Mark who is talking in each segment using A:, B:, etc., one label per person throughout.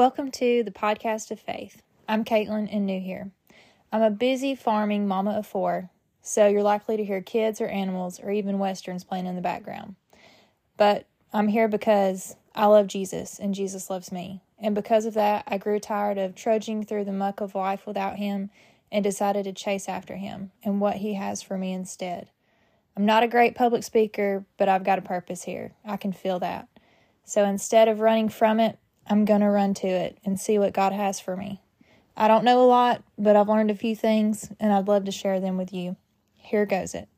A: Welcome to the podcast of faith. I'm Caitlin and new here. I'm a busy farming mama of four, so you're likely to hear kids or animals or even westerns playing in the background. But I'm here because I love Jesus and Jesus loves me. And because of that, I grew tired of trudging through the muck of life without him and decided to chase after him and what he has for me instead. I'm not a great public speaker, but I've got a purpose here. I can feel that. So instead of running from it, I'm going to run to it and see what God has for me. I don't know a lot, but I've learned a few things and I'd love to share them with you. Here goes it.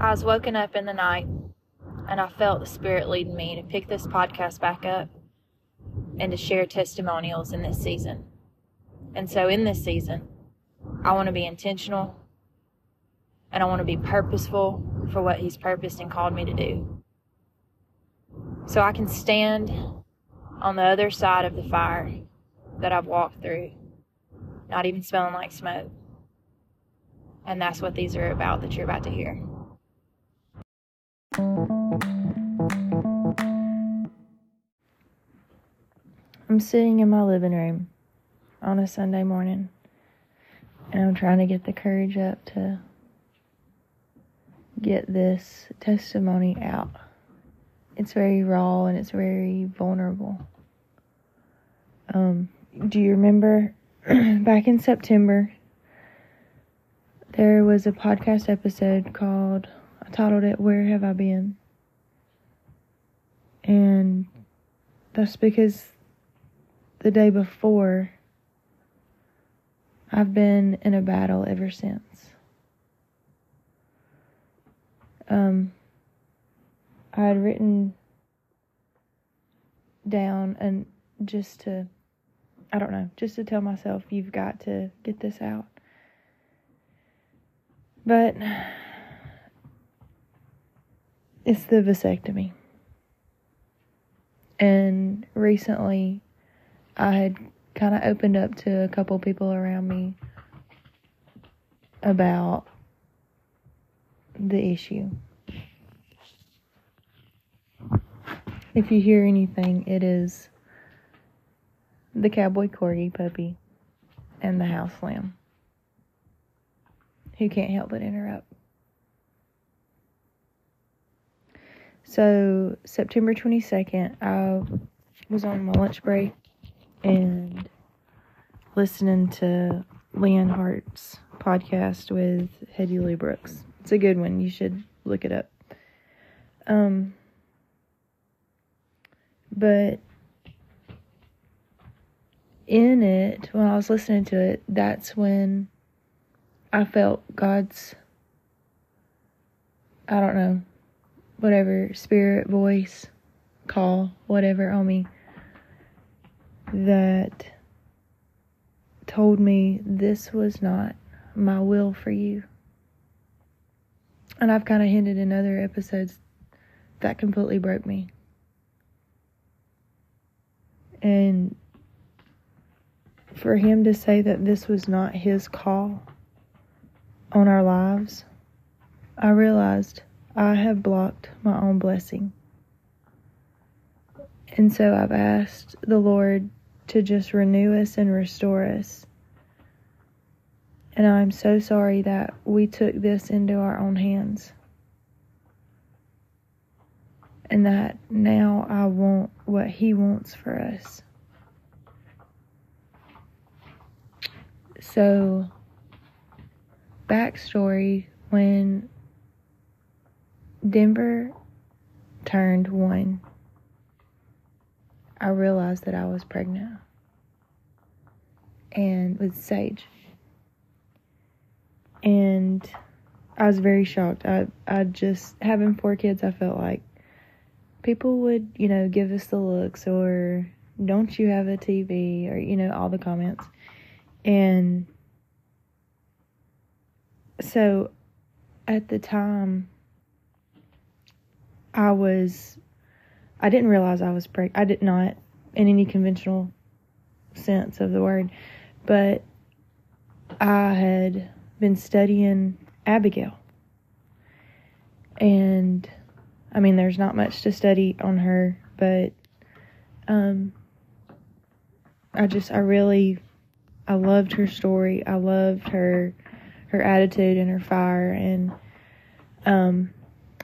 A: I was woken up in the night and I felt the Spirit leading me to pick this podcast back up and to share testimonials in this season. And so, in this season, I want to be intentional and I want to be purposeful for what He's purposed and called me to do. So I can stand on the other side of the fire that I've walked through, not even smelling like smoke. And that's what these are about that you're about to hear. I'm sitting in my living room on a Sunday morning and I'm trying to get the courage up to get this testimony out. It's very raw and it's very vulnerable. Um, do you remember back in September? There was a podcast episode called, I titled it, Where Have I Been? And that's because the day before I've been in a battle ever since. Um, I had written down and just to, I don't know, just to tell myself, you've got to get this out. But it's the vasectomy. And recently, I had kind of opened up to a couple people around me about the issue. If you hear anything, it is the cowboy corgi puppy and the house lamb who can't help but interrupt. So, September 22nd, I was on my lunch break and listening to Leanne Hart's podcast with Hetty Lee Brooks. It's a good one. You should look it up. Um, but in it, when I was listening to it, that's when I felt God's, I don't know, whatever, spirit, voice, call, whatever on me that told me this was not my will for you. And I've kind of hinted in other episodes that completely broke me. And for him to say that this was not his call on our lives, I realized I have blocked my own blessing. And so I've asked the Lord to just renew us and restore us. And I'm so sorry that we took this into our own hands. And that now I want what He wants for us. So, backstory when Denver turned one I realized that I was pregnant and with Sage. And I was very shocked. I I just having four kids, I felt like people would, you know, give us the looks or don't you have a TV or you know all the comments. And so at the time I was I didn't realize I was pregnant. I did not, in any conventional sense of the word, but I had been studying Abigail. And I mean, there's not much to study on her, but um, I just, I really, I loved her story. I loved her, her attitude and her fire. And um,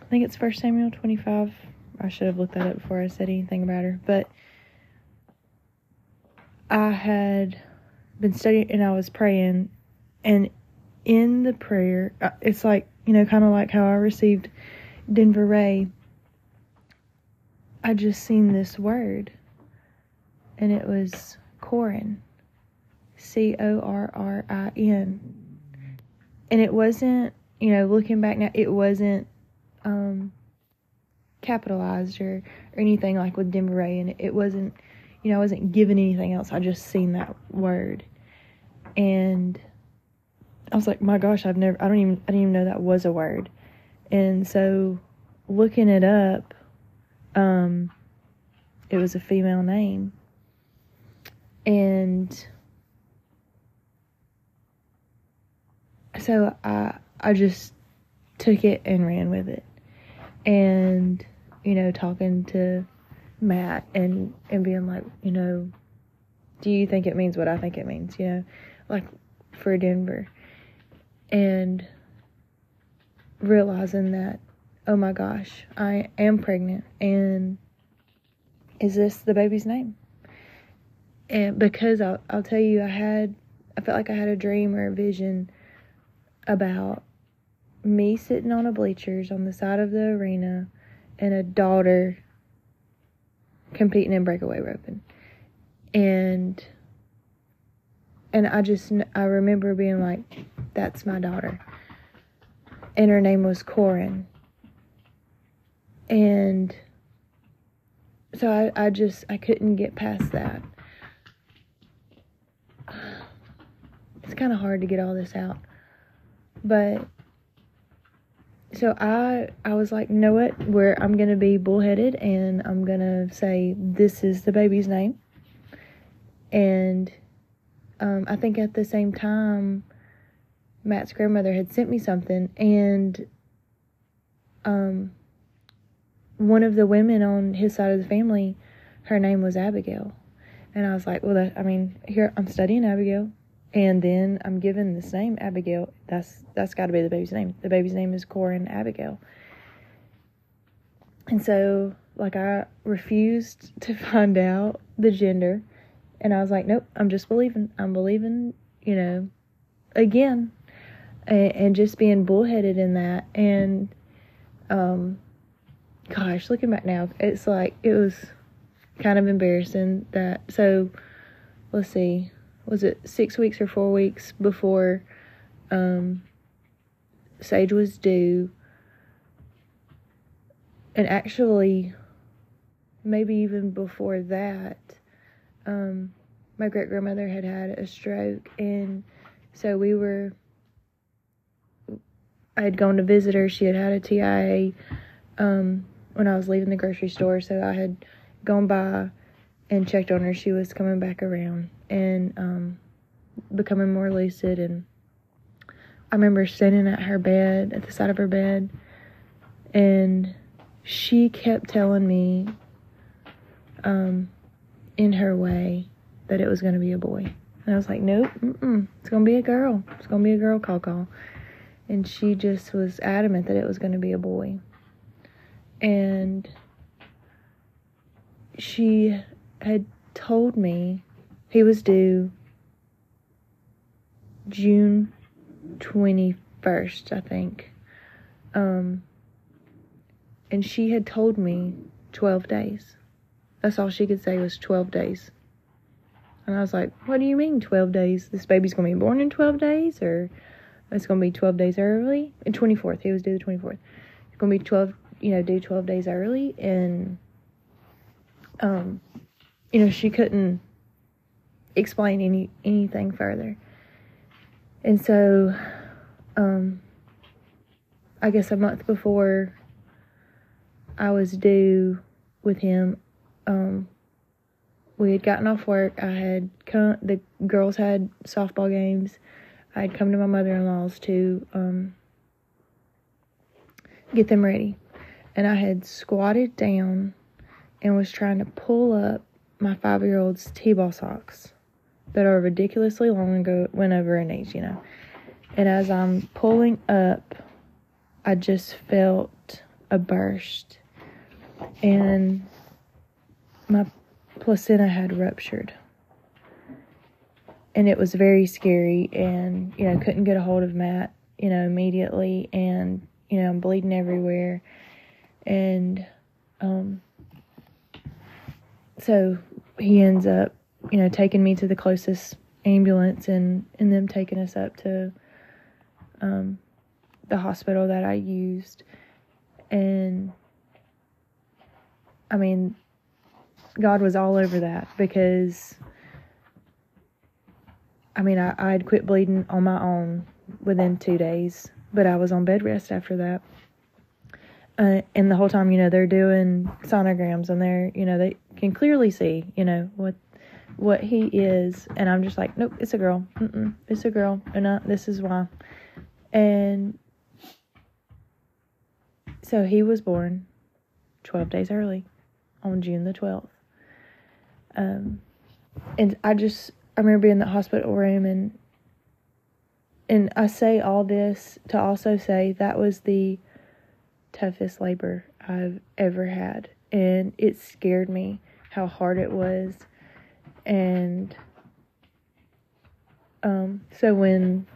A: I think it's First Samuel 25. I should have looked that up before I said anything about her. But I had been studying and I was praying, and in the prayer, uh, it's like, you know, kind of like how I received Denver Ray. I just seen this word, and it was Corrin, C O R R I N. And it wasn't, you know, looking back now, it wasn't um, capitalized or, or anything like with Denver and it wasn't, you know, I wasn't given anything else. I just seen that word, and I was like, my gosh, I've never, I don't even, I didn't even know that was a word. And so looking it up, um, it was a female name. And so I, I just took it and ran with it. And, you know, talking to Matt and, and being like, you know, do you think it means what I think it means? You know, like for Denver and realizing that, oh my gosh, I am pregnant and is this the baby's name? And because I'll, I'll tell you, I had, I felt like I had a dream or a vision about me sitting on a bleachers on the side of the arena and a daughter competing in breakaway roping. And and I just I remember being like that's my daughter. And her name was Corrin. And so I, I just I couldn't get past that. It's kind of hard to get all this out. But so I I was like, know what? Where I'm gonna be bullheaded and I'm gonna say this is the baby's name. And um, I think at the same time, Matt's grandmother had sent me something, and um, one of the women on his side of the family, her name was Abigail, and I was like, well, that, I mean, here I'm studying Abigail, and then I'm given this name Abigail. That's that's got to be the baby's name. The baby's name is Corrin Abigail, and so like I refused to find out the gender, and I was like, nope, I'm just believing. I'm believing, you know, again and, and just being bullheaded in that. And, um, gosh, looking back now, it's like it was kind of embarrassing that. So, let's see, was it six weeks or four weeks before um, Sage was due? And actually, maybe even before that, um, my great grandmother had had a stroke, and so we were I had gone to visit her. She had had a TIA um, when I was leaving the grocery store, so I had gone by and checked on her. She was coming back around and um, becoming more lucid. And I remember sitting at her bed, at the side of her bed, and she kept telling me, um, in her way, that it was going to be a boy. And I was like, nope, it's going to be a girl. It's going to be a girl call call and she just was adamant that it was going to be a boy. And she had told me he was due June 21st, I think. Um, and she had told me 12 days. That's all she could say was 12 days. And I was like, what do you mean 12 days? This baby's going to be born in 12 days? Or it's going to be 12 days early. And 24th. He was due the 24th. It's going to be 12, you know, due 12 days early. And, um, you know, she couldn't explain any anything further. And so, um, I guess a month before I was due with him, um, we had gotten off work. I had come, the girls had softball games I'd come to my mother in law's to um, get them ready. And I had squatted down and was trying to pull up my five year old's T ball socks that are ridiculously long ago over her knees, you know. And as I'm pulling up, I just felt a burst. And my placenta had ruptured. And it was very scary and, you know, couldn't get a hold of Matt, you know, immediately and, you know, I'm bleeding everywhere. And um so he ends up, you know, taking me to the closest ambulance and and them taking us up to um the hospital that I used and I mean God was all over that because I mean, I, I'd quit bleeding on my own within two days, but I was on bed rest after that. Uh, and the whole time, you know, they're doing sonograms and they're, you know, they can clearly see, you know, what what he is. And I'm just like, nope, it's a girl. Mm-mm, it's a girl. And this is why. And so he was born 12 days early on June the 12th. Um, and I just I remember being in the hospital room and and I say all this to also say that was the toughest labor I've ever had and it scared me how hard it was and um so when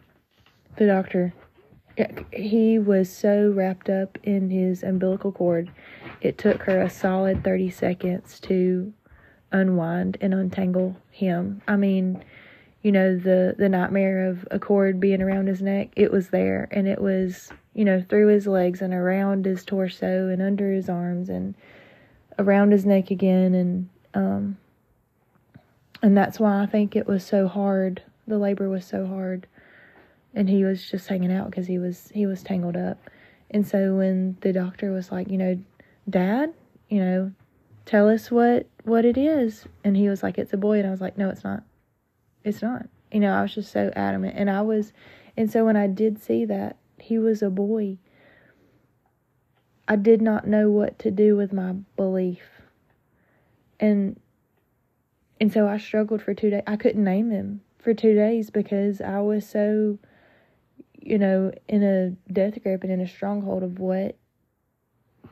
A: the doctor he was so wrapped up in his umbilical cord it took her a solid 30 seconds to unwind and untangle him. I mean, you know, the the nightmare of a cord being around his neck, it was there and it was, you know, through his legs and around his torso and under his arms and around his neck again and um and that's why I think it was so hard. The labor was so hard. And he was just hanging out because he was he was tangled up. And so when the doctor was like, you know, dad, you know, tell us what what it is. And he was like it's a boy. And i was like no it's not. It's not. You know i was just so adamant. And i was and so when i did see that he was a boy. I did not know what to do with my belief. And and so i struggled for two days i couldn't name him for two days because i was so you know in a death grip and in a stronghold of what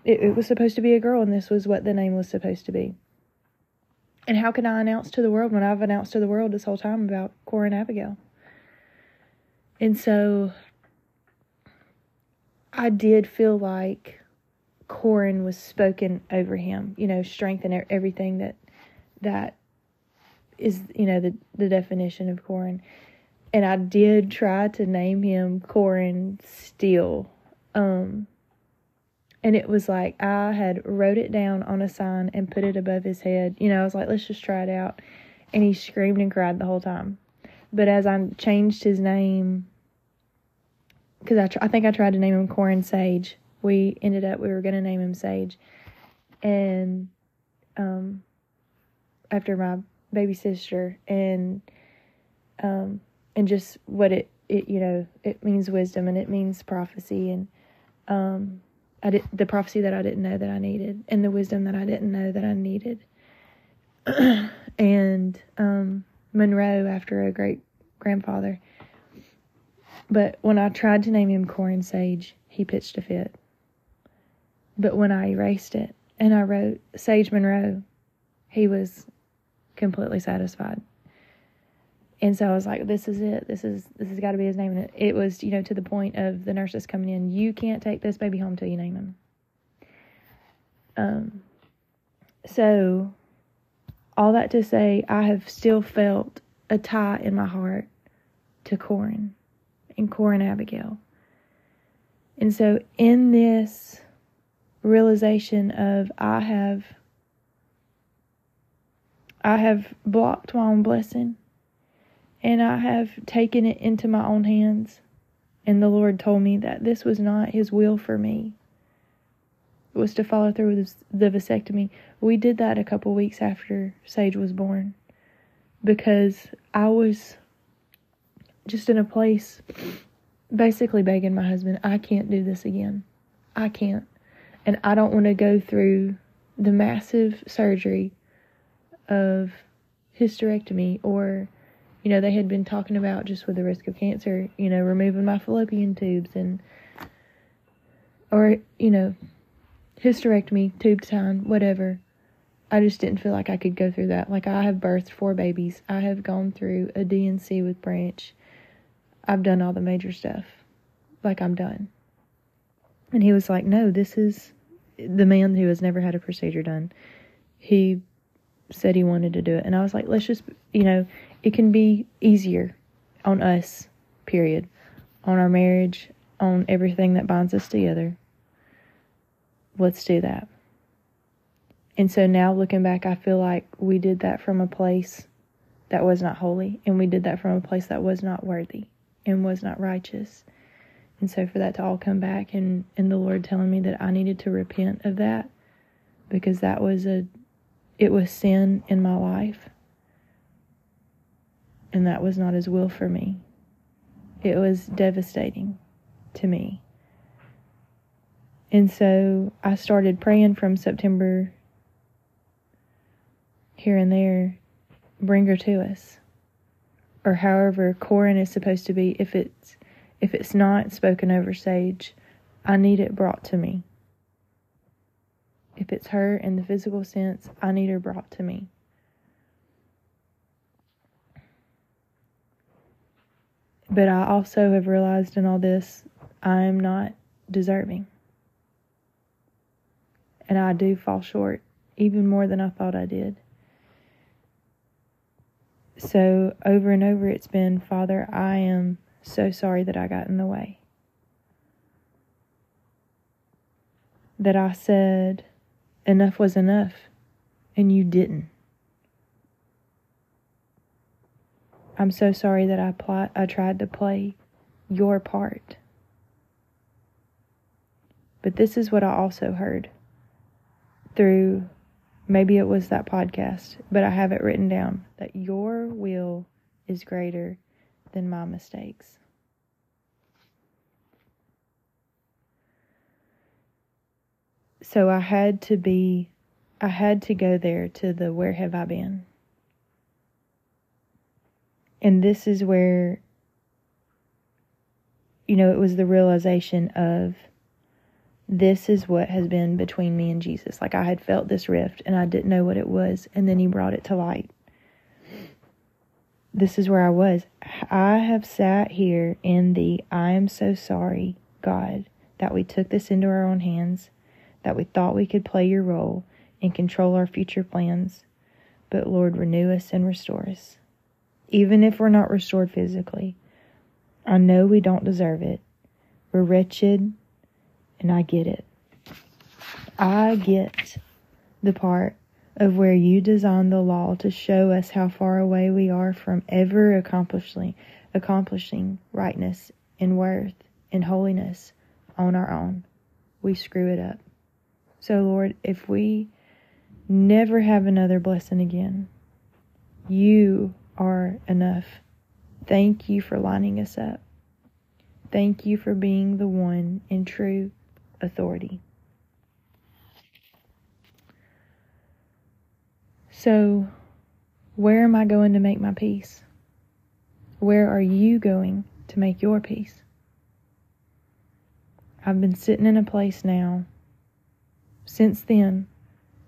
A: it, it was supposed to be a girl, and this was what the name was supposed to be. And how can I announce to the world when I've announced to the world this whole time about Corrin Abigail? And so I did feel like Corrin was spoken over him, you know, strength and everything that that is, you know, the the definition of Corrin. And I did try to name him Corrin Steele. Um and it was like I had wrote it down on a sign and put it above his head. You know, I was like, let's just try it out. And he screamed and cried the whole time. But as I changed his name, because I, tr- I think I tried to name him Corrin Sage. We ended up, we were to name him Sage. And um, after my baby sister, and um, and just what it, it, you know, it means wisdom and it means prophecy. And um, I did the prophecy that I didn't know that I needed, and the wisdom that I didn't know that I needed. and um, Monroe after a great grandfather. But when I tried to name him Corrin Sage, he pitched a fit. But when I erased it and I wrote Sage Monroe, he was completely satisfied and so I was like, "This is it. This is this has got to be his name." And it, it was, you know, to the point of the nurses coming in. You can't take this baby home till you name him. Um. So, all that to say, I have still felt a tie in my heart to Corrin and Corrin Abigail. And so, in this realization of I have, I have blocked my own blessing and I have taken it into my own hands. And the Lord told me that this was not His will for me. It was to follow through with the vasectomy. We did that a couple weeks after Sage was born because I was just in a place basically begging my husband, I can't do this again. I can't. And I don't want to go through the massive surgery of hysterectomy or you know they had been talking about just with the risk of cancer you know removing my fallopian tubes and or you know hysterectomy tube time whatever. I just didn't feel like i could go through that. Like i have birthed four babies. I have gone through a D&C with branch. I've done all the major stuff. Like i'm done. And he was like no this is the man who has never had a procedure done. He said he wanted to do it. And I was like, let's just, you know, it can be easier on us, period, on our marriage, on everything that binds us together. Let's do that. And so now looking back, I feel like we did that from a place that was not holy, and we did that from a place that was not worthy and was not righteous. And so for that to all come back and, and the Lord telling me that I needed to repent of that because that was a it was sin in my life. And that was not his will for me. It was devastating to me. And so I started praying from September here and there, bring her to us. Or however Corrin is supposed to be, if it's if it's not spoken over Sage, I need it brought to me. If it's her in the physical sense, I need her brought to me. But I also have realized in all this, I am not deserving. And I do fall short, even more than I thought I did. So, over and over, it's been Father, I am so sorry that I got in the way. That I said, enough was enough, and you didn't. I'm so sorry that I pl- I tried to play your part. But this is what I also heard through maybe it was that podcast, but I have it written down that your will is greater than my mistakes. So I had to be, I had to go there to the where have I been? And this is where, you know, it was the realization of this is what has been between me and Jesus. Like I had felt this rift and I didn't know what it was. And then he brought it to light. This is where I was. I have sat here in the I am so sorry, God, that we took this into our own hands that we thought we could play your role and control our future plans. But Lord, renew us and restore us. Even if we're not restored physically, I know we don't deserve it. We're wretched, and I get it. I get the part of where you designed the law to show us how far away we are from ever accomplishing accomplishing rightness and worth and holiness on our own. We screw it up. So, Lord, if we never have another blessing again, you are enough. Thank you for lining us up. Thank you for being the one in true authority. So, where am I going to make my peace? Where are you going to make your peace? I've been sitting in a place now since then,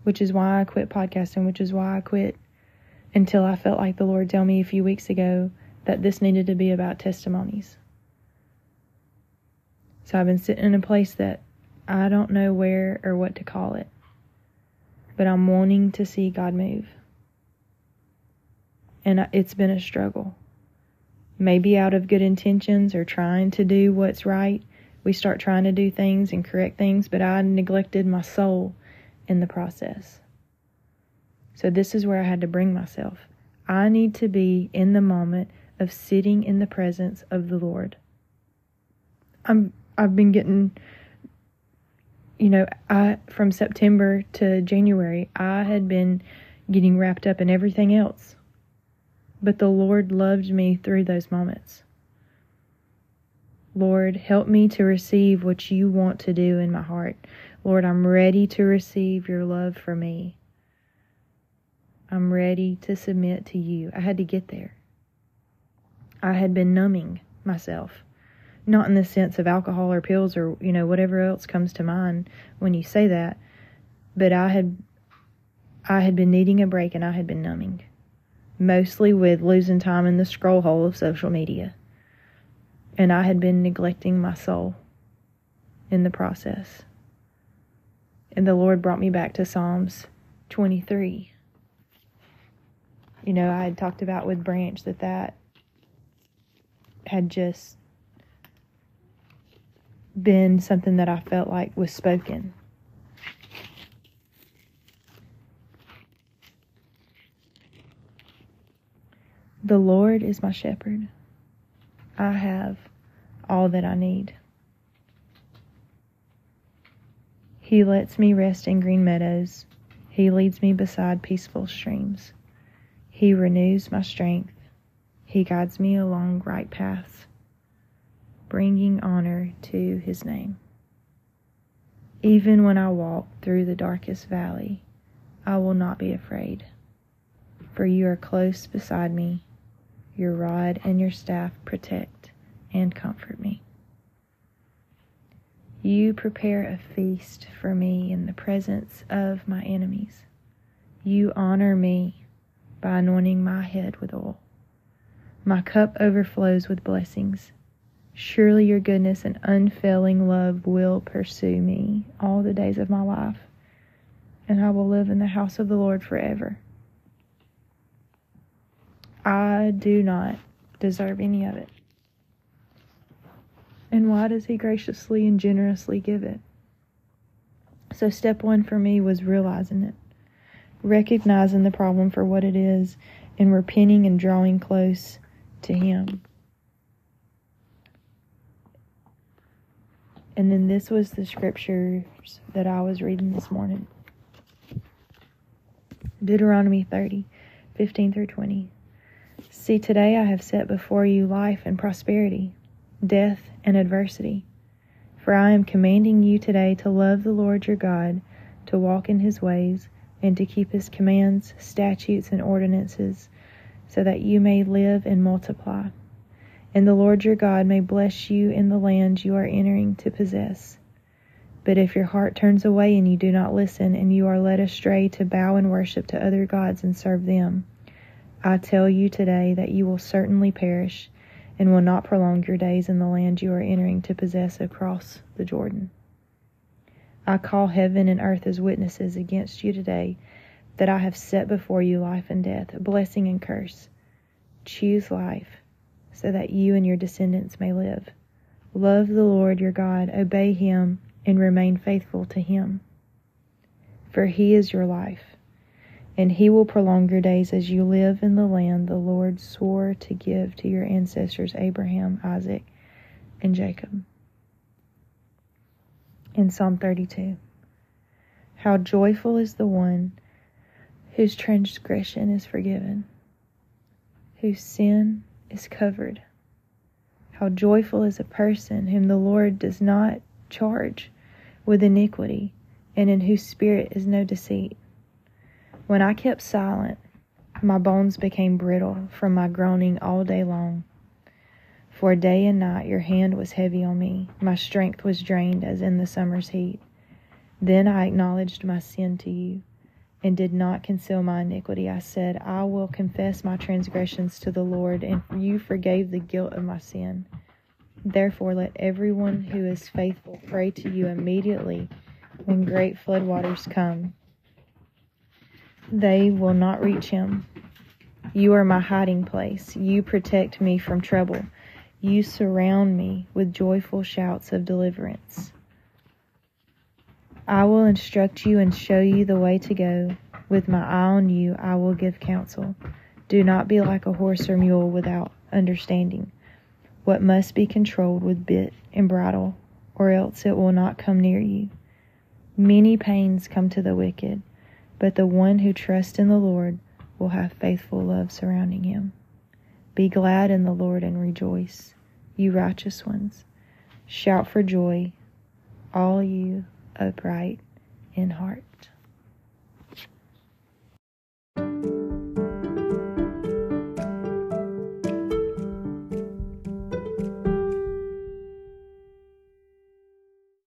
A: which is why I quit podcasting, which is why I quit until I felt like the Lord tell me a few weeks ago that this needed to be about testimonies. So I've been sitting in a place that I don't know where or what to call it, but I'm wanting to see God move. And it's been a struggle. Maybe out of good intentions or trying to do what's right, we start trying to do things and correct things, but I neglected my soul in the process. So, this is where I had to bring myself. I need to be in the moment of sitting in the presence of the Lord. I'm I've been getting you know, I from September to January, I had been getting wrapped up in everything else. But the Lord loved me through those moments Lord, help me to receive what you want to do in my heart. Lord, I'm ready to receive your love for me. I'm ready to submit to you. I had to get there. I had been numbing myself. Not in the sense of alcohol or pills or, you know, whatever else comes to mind when you say that, but I had I had been needing a break and I had been numbing. Mostly with losing time in the scroll hole of social media. And I had been neglecting my soul in the process. And the Lord brought me back to Psalms 23. You know, I had talked about with Branch that that had just been something that I felt like was spoken. The Lord is my shepherd. I have all that I need. He lets me rest in green meadows. He leads me beside peaceful streams. He renews my strength. He guides me along right paths, bringing honor to his name. Even when I walk through the darkest valley, I will not be afraid, for you are close beside me. Your rod and your staff protect and comfort me. You prepare a feast for me in the presence of my enemies. You honor me by anointing my head with oil. My cup overflows with blessings. Surely your goodness and unfailing love will pursue me all the days of my life, and I will live in the house of the Lord forever. I do not deserve any of it. And why does He graciously and generously give it? So, step one for me was realizing it, recognizing the problem for what it is, and repenting and drawing close to Him. And then this was the scriptures that I was reading this morning Deuteronomy 30, 15 through 20. See, today I have set before you life and prosperity, death and adversity. For I am commanding you today to love the Lord your God, to walk in his ways, and to keep his commands, statutes, and ordinances, so that you may live and multiply. And the Lord your God may bless you in the land you are entering to possess. But if your heart turns away and you do not listen, and you are led astray to bow and worship to other gods and serve them, I tell you today that you will certainly perish and will not prolong your days in the land you are entering to possess across the Jordan. I call heaven and earth as witnesses against you today that I have set before you life and death, blessing and curse. Choose life so that you and your descendants may live. Love the Lord your God, obey him, and remain faithful to him. For he is your life and he will prolong your days as you live in the land the Lord swore to give to your ancestors Abraham, Isaac, and Jacob. In Psalm 32, how joyful is the one whose transgression is forgiven, whose sin is covered. How joyful is a person whom the Lord does not charge with iniquity, and in whose spirit is no deceit. When I kept silent, my bones became brittle from my groaning all day long. For day and night your hand was heavy on me, my strength was drained as in the summer's heat. Then I acknowledged my sin to you, and did not conceal my iniquity. I said, I will confess my transgressions to the Lord, and you forgave the guilt of my sin. Therefore, let everyone who is faithful pray to you immediately when great floodwaters come they will not reach him. You are my hiding place. You protect me from trouble. You surround me with joyful shouts of deliverance. I will instruct you and show you the way to go. With my eye on you, I will give counsel. Do not be like a horse or mule without understanding what must be controlled with bit and bridle, or else it will not come near you. Many pains come to the wicked but the one who trusts in the Lord will have faithful love surrounding him. Be glad in the Lord and rejoice, you righteous ones, Shout for joy, all you upright in heart.